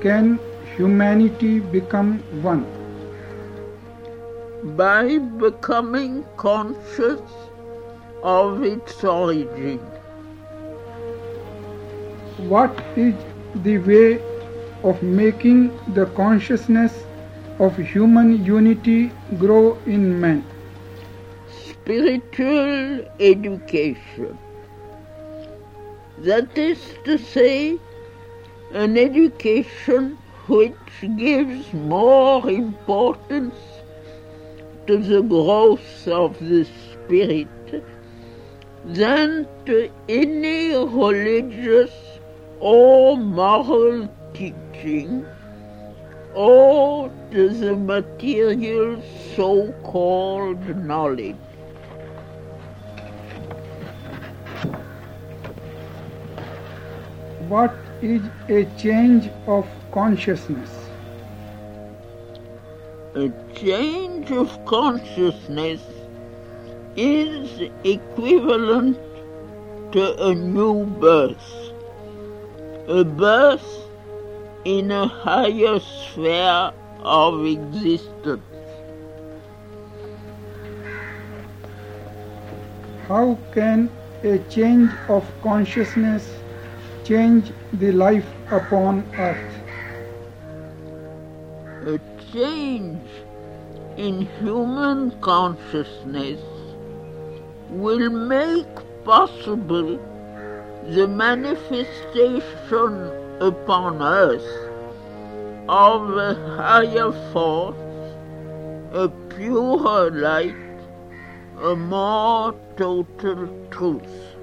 can humanity become one? By becoming conscious of its origin. What is the way of making the consciousness of human unity grow in man? Spiritual education. That is to say, an education which gives more importance to the growth of the spirit than to any religious or moral teaching or to the material so-called knowledge. What is a change of consciousness? A change of consciousness is equivalent to a new birth, a birth in a higher sphere of existence. How can a change of consciousness change the life upon earth? A change in human consciousness will make possible the manifestation upon earth of a higher force, a purer light, a more total truth.